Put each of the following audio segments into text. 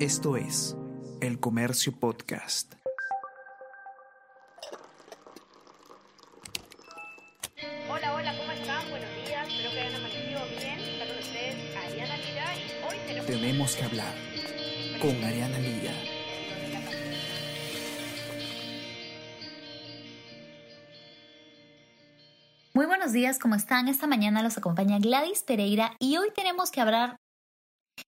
Esto es El Comercio Podcast. Hola, hola, ¿cómo están? Buenos días, espero que hayan amanecido bien. Está con ustedes Ariana Lira y hoy tenemos... Tenemos que hablar con Ariana Lira. Muy buenos días, ¿cómo están? Esta mañana los acompaña Gladys Pereira y hoy tenemos que hablar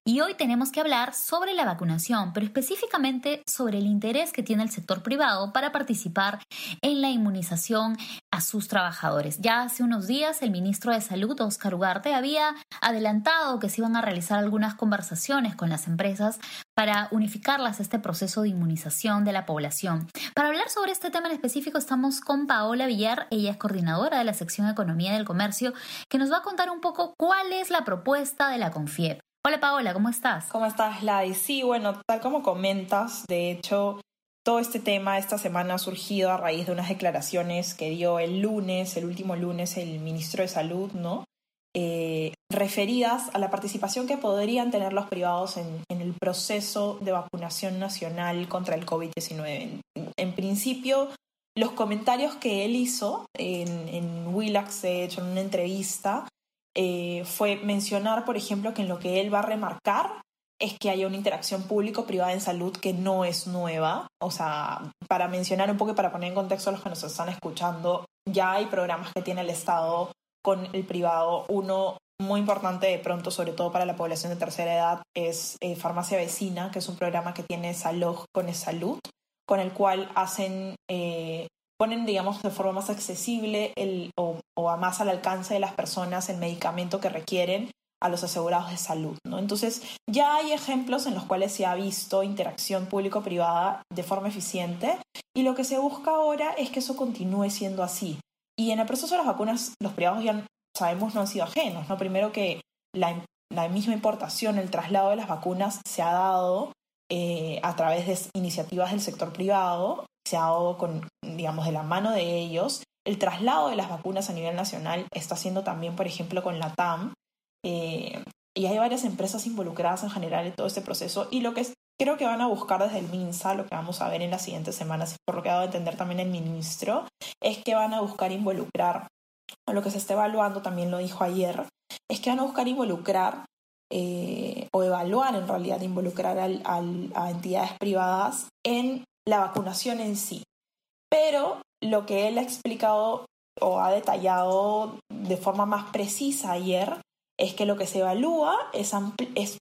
y hoy tenemos que hablar sobre la vacunación, pero específicamente sobre el interés que tiene el sector privado para participar en la inmunización a sus trabajadores. Ya hace unos días el ministro de Salud, Oscar Ugarte, había adelantado que se iban a realizar algunas conversaciones con las empresas para unificarlas a este proceso de inmunización de la población. Para hablar sobre este tema en específico estamos con Paola Villar, ella es coordinadora de la sección Economía del Comercio, que nos va a contar un poco cuál es la propuesta de la CONFIEP. Hola Paola, ¿cómo estás? ¿Cómo estás, Lai? Sí, bueno, tal como comentas, de hecho, todo este tema esta semana ha surgido a raíz de unas declaraciones que dio el lunes, el último lunes, el ministro de Salud, ¿no? Eh, referidas a la participación que podrían tener los privados en, el proceso de vacunación nacional contra el COVID-19. En, principio, los comentarios que él hizo en, en Willax, de hecho, en una entrevista, eh, fue mencionar, por ejemplo, que en lo que él va a remarcar es que haya una interacción público-privada en salud que no es nueva. O sea, para mencionar un poco y para poner en contexto a los que nos están escuchando, ya hay programas que tiene el Estado con el privado. Uno muy importante de pronto, sobre todo para la población de tercera edad, es eh, Farmacia Vecina, que es un programa que tiene Salud con Salud, con el cual hacen eh, ponen, digamos, de forma más accesible el, a más al alcance de las personas el medicamento que requieren a los asegurados de salud. ¿no? Entonces, ya hay ejemplos en los cuales se ha visto interacción público-privada de forma eficiente y lo que se busca ahora es que eso continúe siendo así. Y en el proceso de las vacunas, los privados ya sabemos no han sido ajenos. ¿no? Primero que la, la misma importación, el traslado de las vacunas se ha dado eh, a través de iniciativas del sector privado se ha dado con, digamos, de la mano de ellos. El traslado de las vacunas a nivel nacional está haciendo también, por ejemplo, con la TAM. Eh, y hay varias empresas involucradas en general en todo este proceso. Y lo que creo que van a buscar desde el MINSA, lo que vamos a ver en las siguientes semanas, por lo que ha dado a entender también el ministro, es que van a buscar involucrar, o lo que se está evaluando, también lo dijo ayer, es que van a buscar involucrar eh, o evaluar en realidad, involucrar a entidades privadas en la vacunación en sí. Pero lo que él ha explicado o ha detallado de forma más precisa ayer es que lo que se evalúa es, es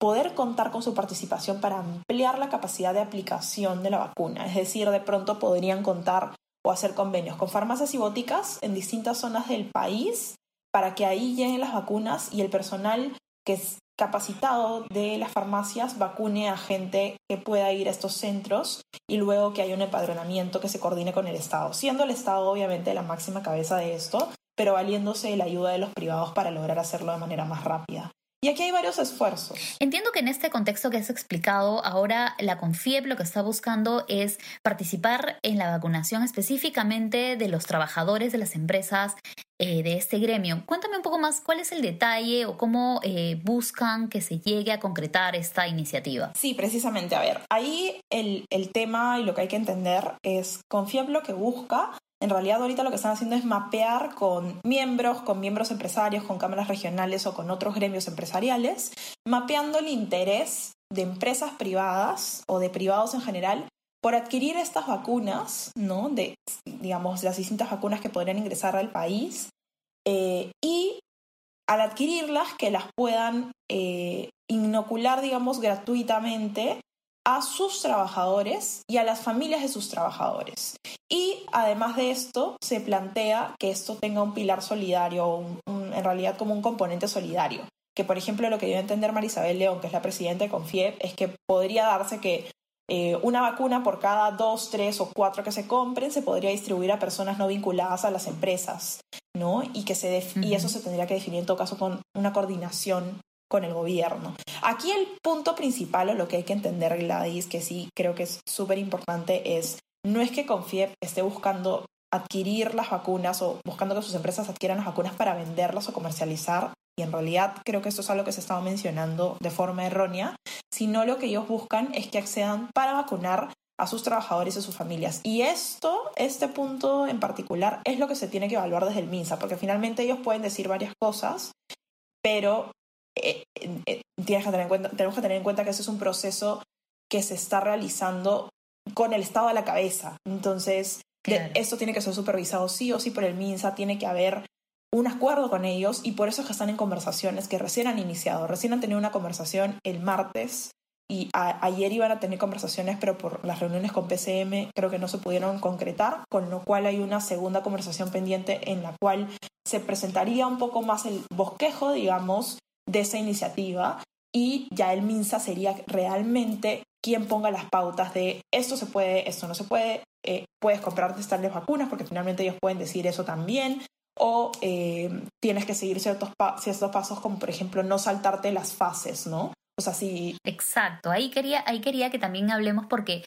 poder contar con su participación para ampliar la capacidad de aplicación de la vacuna. Es decir, de pronto podrían contar o hacer convenios con farmacias y boticas en distintas zonas del país para que ahí lleguen las vacunas y el personal que capacitado de las farmacias vacune a gente que pueda ir a estos centros y luego que haya un empadronamiento que se coordine con el Estado, siendo el Estado obviamente la máxima cabeza de esto, pero valiéndose de la ayuda de los privados para lograr hacerlo de manera más rápida. Y aquí hay varios esfuerzos. Entiendo que en este contexto que has explicado, ahora la CONFIEP lo que está buscando es participar en la vacunación específicamente de los trabajadores de las empresas eh, de este gremio. Cuéntame un poco más cuál es el detalle o cómo eh, buscan que se llegue a concretar esta iniciativa. Sí, precisamente. A ver, ahí el, el tema y lo que hay que entender es CONFIEP lo que busca en realidad ahorita lo que están haciendo es mapear con miembros, con miembros empresarios, con cámaras regionales o con otros gremios empresariales, mapeando el interés de empresas privadas o de privados en general por adquirir estas vacunas, ¿no? De, digamos, las distintas vacunas que podrían ingresar al país eh, y al adquirirlas que las puedan eh, inocular, digamos, gratuitamente a sus trabajadores y a las familias de sus trabajadores. Y además de esto, se plantea que esto tenga un pilar solidario, en realidad como un componente solidario. Que, por ejemplo, lo que dio a entender Marisabel León, que es la presidenta de Confiep, es que podría darse que eh, una vacuna por cada dos, tres o cuatro que se compren se podría distribuir a personas no vinculadas a las empresas, ¿no? Y, que se y eso se tendría que definir en todo caso con una coordinación con el gobierno. Aquí el punto principal o lo que hay que entender, Gladys, que sí creo que es súper importante, es no es que Confiep esté buscando adquirir las vacunas o buscando que sus empresas adquieran las vacunas para venderlas o comercializar y en realidad creo que esto es algo que se estaba mencionando de forma errónea, sino lo que ellos buscan es que accedan para vacunar a sus trabajadores y a sus familias. Y esto, este punto en particular, es lo que se tiene que evaluar desde el MINSA, porque finalmente ellos pueden decir varias cosas, pero eh, eh, tienes que tener en cuenta, tenemos que tener en cuenta que ese es un proceso que se está realizando con el Estado a la cabeza. Entonces, esto tiene que ser supervisado sí o sí por el MINSA, tiene que haber un acuerdo con ellos y por eso es que están en conversaciones que recién han iniciado. Recién han tenido una conversación el martes y ayer iban a tener conversaciones, pero por las reuniones con PCM creo que no se pudieron concretar, con lo cual hay una segunda conversación pendiente en la cual se presentaría un poco más el bosquejo, digamos, de esa iniciativa y ya el MINSA sería realmente quien ponga las pautas de esto se puede, esto no se puede, eh, puedes comprarte tales vacunas porque finalmente ellos pueden decir eso también, o eh, tienes que seguir ciertos, pasos como por ejemplo no saltarte las fases, ¿no? O sea, sí. Exacto, ahí quería, ahí quería que también hablemos porque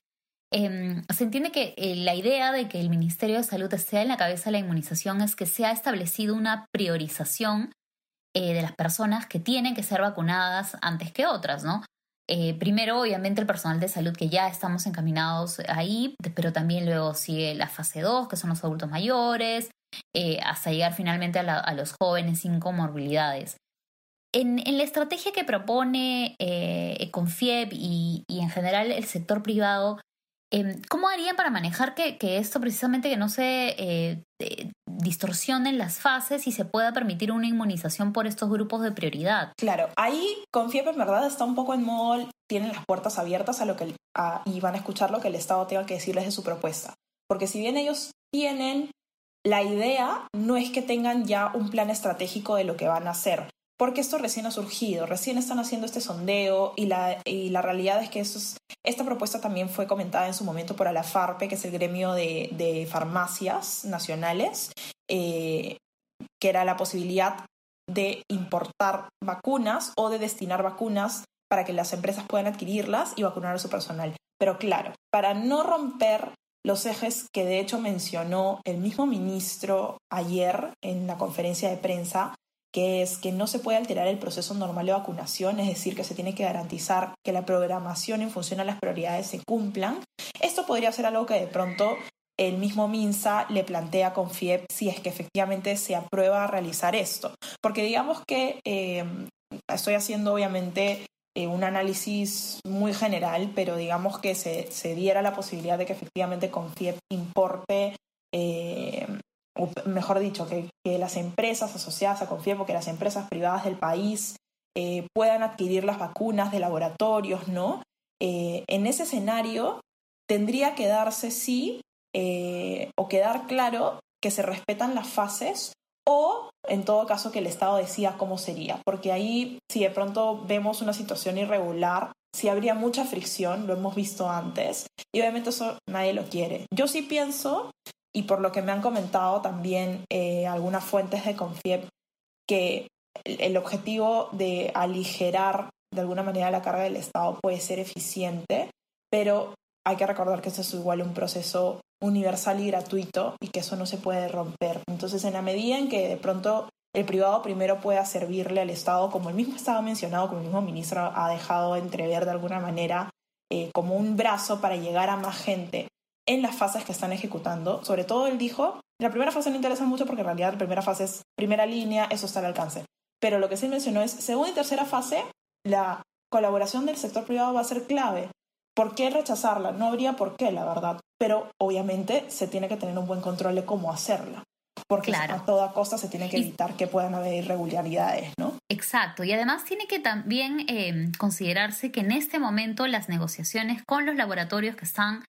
em, se entiende que eh, la idea de que el Ministerio de Salud esté en la cabeza de la inmunización es que se ha establecido una priorización eh, de las personas que tienen que ser vacunadas antes que otras, ¿no? Eh, primero, obviamente, el personal de salud que ya estamos encaminados ahí, pero también luego sigue la fase 2, que son los adultos mayores, hasta llegar finalmente a, los jóvenes sin comorbilidades. En, la estrategia que propone eh, Confieb y, en general el sector privado, em, ¿cómo harían para manejar que, esto precisamente que no se eh, distorsionen las fases y se pueda permitir una inmunización por estos grupos de prioridad? Claro, ahí Confieb en verdad está un poco en modo, tienen las puertas abiertas a lo que y van a escuchar lo que el Estado tenga que decirles de su propuesta. Porque si bien ellos tienen la idea, no es que tengan ya un plan estratégico de lo que van a hacer porque esto recién ha surgido, recién están haciendo este sondeo y la, y la realidad es que esta propuesta también fue comentada en su momento por la FARPE, que es el gremio de, farmacias nacionales, eh, que era la posibilidad de importar vacunas o de destinar vacunas para que las empresas puedan adquirirlas y vacunar a su personal. Pero claro, para no romper los ejes que de hecho mencionó el mismo ministro ayer en la conferencia de prensa, que es que no se puede alterar el proceso normal de vacunación, es decir, que se tiene que garantizar que la programación en función a las prioridades se cumplan. Esto podría ser algo que de pronto el mismo MINSA le plantea con FIEP si es que efectivamente se aprueba realizar esto. Porque digamos que eh, estoy haciendo obviamente eh, un análisis muy general, pero digamos que se, se, diera la posibilidad de que efectivamente con FIEP importe eh, mejor dicho, que, las empresas asociadas a Confiemo, que las empresas privadas del país eh, puedan adquirir las vacunas de laboratorios, ¿no? Eh, en ese escenario tendría que darse sí eh, o quedar claro que se respetan las fases o en todo caso que el Estado decida cómo sería, porque ahí si de pronto vemos una situación irregular, sí habría mucha fricción, lo hemos visto antes, y obviamente eso nadie lo quiere. Yo sí pienso y por lo que me han comentado también eh, algunas fuentes de Confiep, que el, objetivo de aligerar de alguna manera la carga del Estado puede ser eficiente, pero hay que recordar que eso es igual un proceso universal y gratuito y que eso no se puede romper. Entonces, en la medida en que de pronto el privado primero pueda servirle al Estado, como el mismo Estado mencionado, como el mismo ministro ha dejado entrever de alguna manera, eh, como un brazo para llegar a más gente en las fases que están ejecutando. Sobre todo él dijo, la primera fase no interesa mucho porque en realidad la primera fase es primera línea, eso está al alcance. Pero lo que sí mencionó es, segunda y tercera fase, la colaboración del sector privado va a ser clave. ¿Por qué rechazarla? No habría por qué, la verdad. Pero obviamente se tiene que tener un buen control de cómo hacerla. Porque a toda costa se tiene que evitar que puedan haber irregularidades, ¿no? Exacto. Y además tiene que también eh, considerarse que en este momento las negociaciones con los laboratorios que están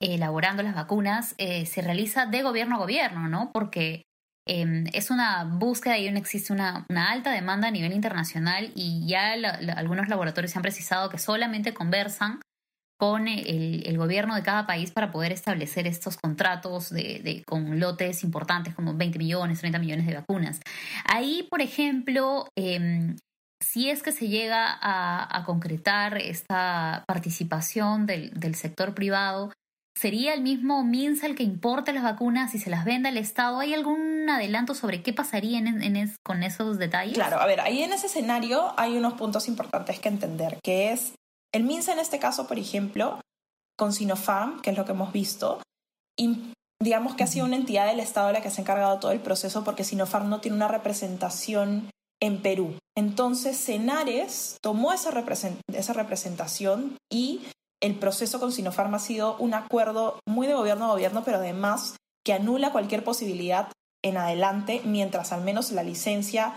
elaborando las vacunas eh, se realiza de gobierno a gobierno, ¿no? Porque em, es una búsqueda y existe una, alta demanda a nivel internacional y ya algunos laboratorios han precisado que solamente conversan con el, gobierno de cada país para poder establecer estos contratos de, con lotes importantes como 20 millones, 30 millones de vacunas. Ahí, por ejemplo, em, si es que se llega a, concretar esta participación del sector privado, ¿Sería el mismo MINSA el que importe las vacunas y se las venda al Estado? ¿Hay algún adelanto sobre qué pasaría en, con esos detalles? Claro, a ver, ahí en ese escenario hay unos puntos importantes que entender, que es el MINSA en este caso, por ejemplo, con Sinopharm, que es lo que hemos visto, digamos que ha sido una entidad del Estado la que se ha encargado todo el proceso porque Sinopharm no tiene una representación en Perú. Entonces, Cenares tomó esa, esa representación y el proceso con Sinopharm ha sido un acuerdo muy de gobierno a gobierno, pero además que anula cualquier posibilidad en adelante mientras al menos la licencia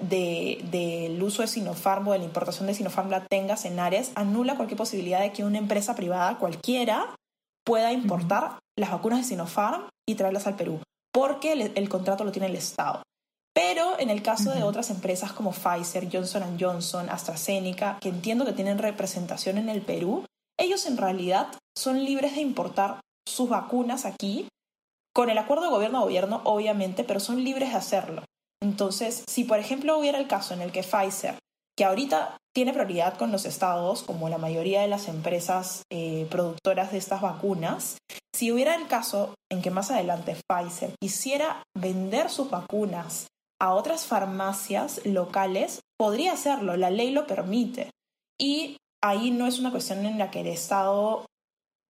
del uso de Sinopharm o de la importación de Sinopharm la tenga Cenares, anula cualquier posibilidad de que una empresa privada cualquiera pueda importar las vacunas de Sinopharm y traerlas al Perú, porque el contrato lo tiene el Estado. Pero en el caso de otras empresas como Pfizer, Johnson Johnson, AstraZeneca, que entiendo que tienen representación en el Perú, ellos en realidad son libres de importar sus vacunas aquí, con el acuerdo de gobierno a gobierno, obviamente, pero son libres de hacerlo. Entonces, si por ejemplo hubiera el caso en el que Pfizer, que ahorita tiene prioridad con los estados, como la mayoría de las empresas eh, productoras de estas vacunas, si hubiera el caso en que más adelante Pfizer quisiera vender sus vacunas a otras farmacias locales, podría hacerlo, la ley lo permite. Y ahí no es una cuestión en la que el Estado,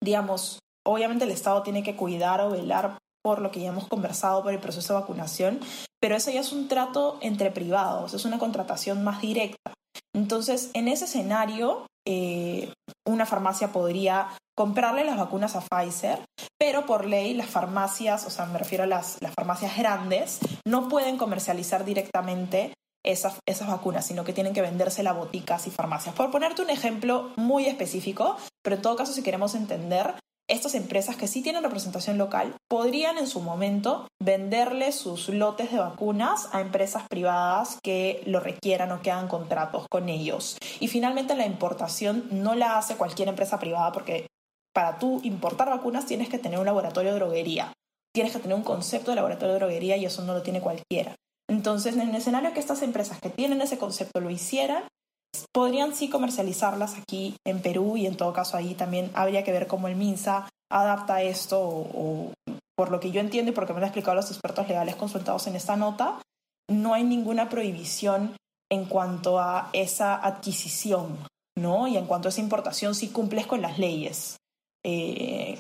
digamos, obviamente el Estado tiene que cuidar o velar por lo que ya hemos conversado por el proceso de vacunación, pero eso ya es un trato entre privados, es una contratación más directa. Entonces, en ese escenario, eh, una farmacia podría comprarle las vacunas a Pfizer, pero por ley las farmacias, o sea, me refiero a las, las farmacias grandes, no pueden comercializar directamente esas, vacunas, sino que tienen que venderse a boticas y farmacias. Por ponerte un ejemplo muy específico, pero en todo caso, si queremos entender, estas empresas que sí tienen representación local podrían en su momento venderle sus lotes de vacunas a empresas privadas que lo requieran o que hagan contratos con ellos. Y finalmente la importación no la hace cualquier empresa privada porque para tú importar vacunas tienes que tener un laboratorio de droguería, tienes que tener un concepto de laboratorio de droguería y eso no lo tiene cualquiera. Entonces, en el escenario que estas empresas que tienen ese concepto lo hicieran, podrían sí comercializarlas aquí en Perú y en todo caso ahí también habría que ver cómo el MINSA adapta esto o, por lo que yo entiendo y porque me lo han explicado los expertos legales consultados en esta nota, no hay ninguna prohibición en cuanto a esa adquisición, ¿no? Y en cuanto a esa importación, si cumples con las leyes, eh,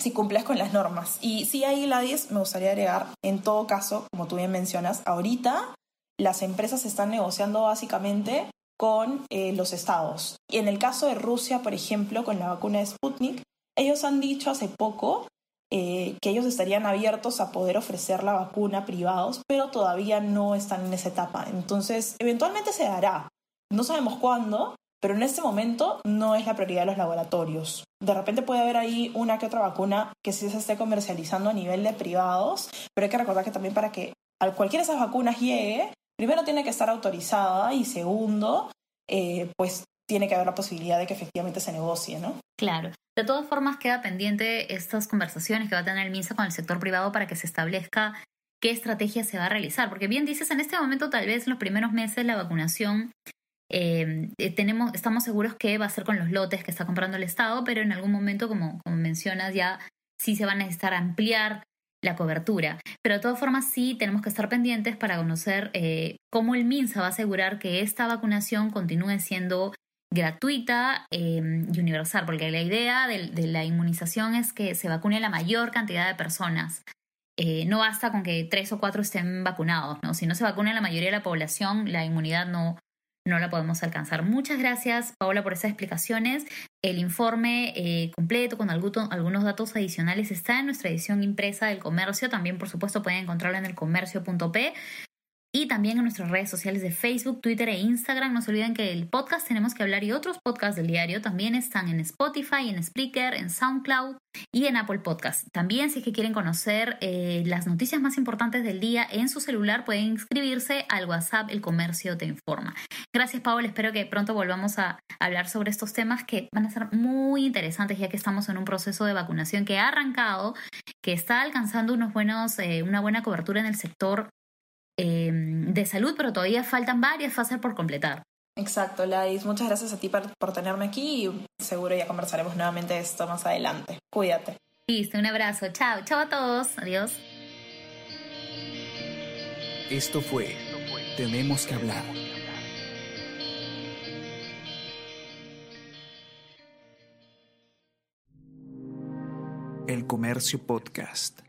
si cumples con las normas. Y sí, ahí, Gladys, me gustaría agregar, en todo caso, como tú bien mencionas, ahorita las empresas están negociando básicamente con eh, los estados. Y en el caso de Rusia, por ejemplo, con la vacuna de Sputnik, ellos han dicho hace poco eh, que ellos estarían abiertos a poder ofrecer la vacuna a privados, pero todavía no están en esa etapa. Entonces, eventualmente se dará. No sabemos cuándo, pero en este momento no es la prioridad de los laboratorios. De repente puede haber ahí una que otra vacuna que sí se esté comercializando a nivel de privados, pero hay que recordar que también para que cualquiera de esas vacunas llegue, primero tiene que estar autorizada y segundo, eh, pues tiene que haber la posibilidad de que efectivamente se negocie, ¿no? Claro. De todas formas, queda pendiente estas conversaciones que va a tener el MINSA con el sector privado para que se establezca qué estrategia se va a realizar. Porque bien dices, en este momento tal vez en los primeros meses la vacunación eh, eh, tenemos, estamos seguros que va a ser con los lotes que está comprando el Estado, pero en algún momento, como, como mencionas, ya sí se va a necesitar ampliar la cobertura. Pero de todas formas sí tenemos que estar pendientes para conocer eh, cómo el MINSA va a asegurar que esta vacunación continúe siendo gratuita em, y universal, porque la idea de, la inmunización es que se vacune la mayor cantidad de personas. Eh, no basta con que tres o cuatro estén vacunados, ¿no? Si no se vacuna la mayoría de la población, la inmunidad no, no la podemos alcanzar. Muchas gracias, Paola, por esas explicaciones. El informe eh, completo con algunos datos adicionales está en nuestra edición impresa del comercio. También, por supuesto, pueden encontrarlo en el comercio.p y también en nuestras redes sociales de Facebook, Twitter e Instagram. No se olviden que el podcast Tenemos que hablar y otros podcasts del diario también están en Spotify, en Spreaker, en SoundCloud y en Apple Podcast. También si es que quieren conocer eh, las noticias más importantes del día en su celular, pueden inscribirse al WhatsApp El Comercio Te Informa. Gracias, Paola. Espero que pronto volvamos a hablar sobre estos temas que van a ser muy interesantes ya que estamos en un proceso de vacunación que ha arrancado, que está alcanzando unos buenos, eh, una buena cobertura en el sector Em, de salud, pero todavía faltan varias fases por completar. Exacto, Lais. Muchas gracias a ti por, por tenerme aquí y seguro ya conversaremos nuevamente de esto más adelante. Cuídate. Listo, un abrazo. Chao, chao a todos. Adiós. Esto fue Tenemos que hablar. El Comercio Podcast.